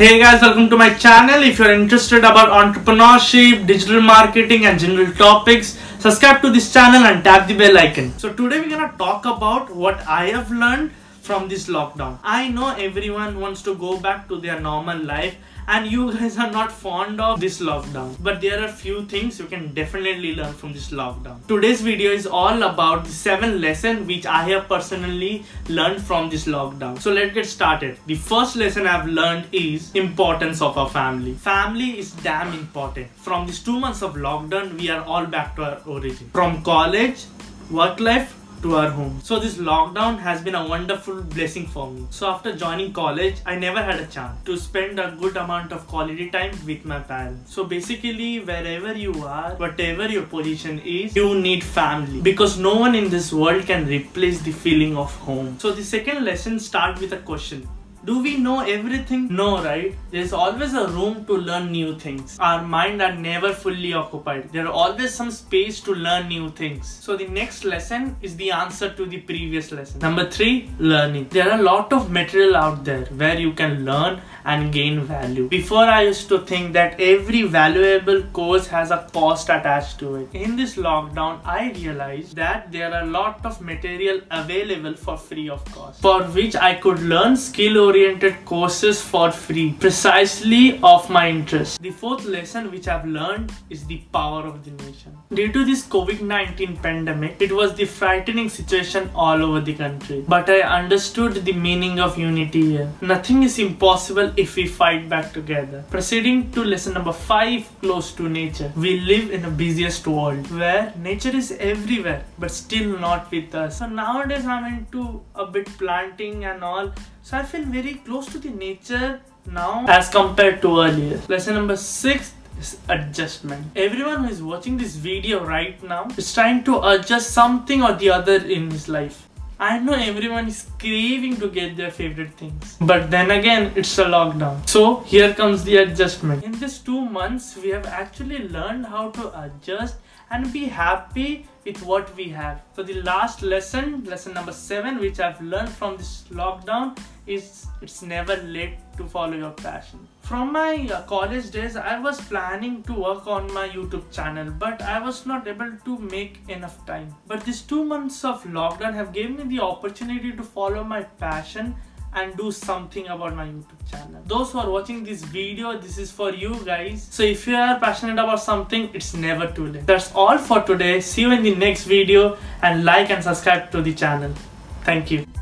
Hey guys, welcome to my channel. If you're interested about entrepreneurship, digital marketing and general topics, subscribe to this channel and tap the bell icon. So today we're gonna talk about what I have learned from this lockdown. I know everyone wants to go back to their normal life and you guys are not fond of this lockdown. But there are few things you can definitely learn from this lockdown. Today's video is all about the seven lessons which i have personally learned from this lockdown. So let's get started. The first lesson i've learned is importance of our family. Family is damn important. From these two months of lockdown we are all back to our origin. From college work life to our home. So this lockdown has been a wonderful blessing for me. So after joining college, I never had a chance to spend a good amount of quality time with my parents. So basically, wherever you are, whatever your position is, you need family because no one in this world can replace the feeling of home. So the second lesson starts with a question do we know everything? No, right? There's always a room to learn new things. Our mind are never fully occupied. There are always some space to learn new things. So the next lesson is the answer to the previous lesson. Number three, learning. There are a lot of material out there where you can learn and gain value. Before I used to think that every valuable course has a cost attached to it. In this lockdown, I realized that there are a lot of material available for free of cost, for which I could learn skill oriented courses for free, precisely of my interest. The fourth lesson which I've learned is the power of the nation. Due to this COVID-19 pandemic, it was the frightening situation all over the country. But I understood the meaning of unity here. Nothing is impossible if we fight back together. Proceeding to lesson number 5, close to nature. We live in a busiest world where nature is everywhere but still not with us. So nowadays I'm into a bit planting and all so I feel very close to the nature now as compared to earlier. Lesson number six is adjustment. Everyone who is watching this video right now is trying to adjust something or the other in his life. I know everyone is craving to get their favorite things. But then again, it's a lockdown. So here comes the adjustment. In these two months, we have actually learned how to adjust and be happy with what we have. So the last lesson, lesson number seven, which I've learned from this lockdown is it's never late to follow your passion. From my uh, college days, I was planning to work on my YouTube channel, but I was not able to make enough time. But these two months of lockdown have given me the opportunity to follow my passion and do something about my YouTube channel. Those who are watching this video, this is for you guys. So if you are passionate about something, it's never too late. That's all for today. See you in the next video and like and subscribe to the channel. Thank you.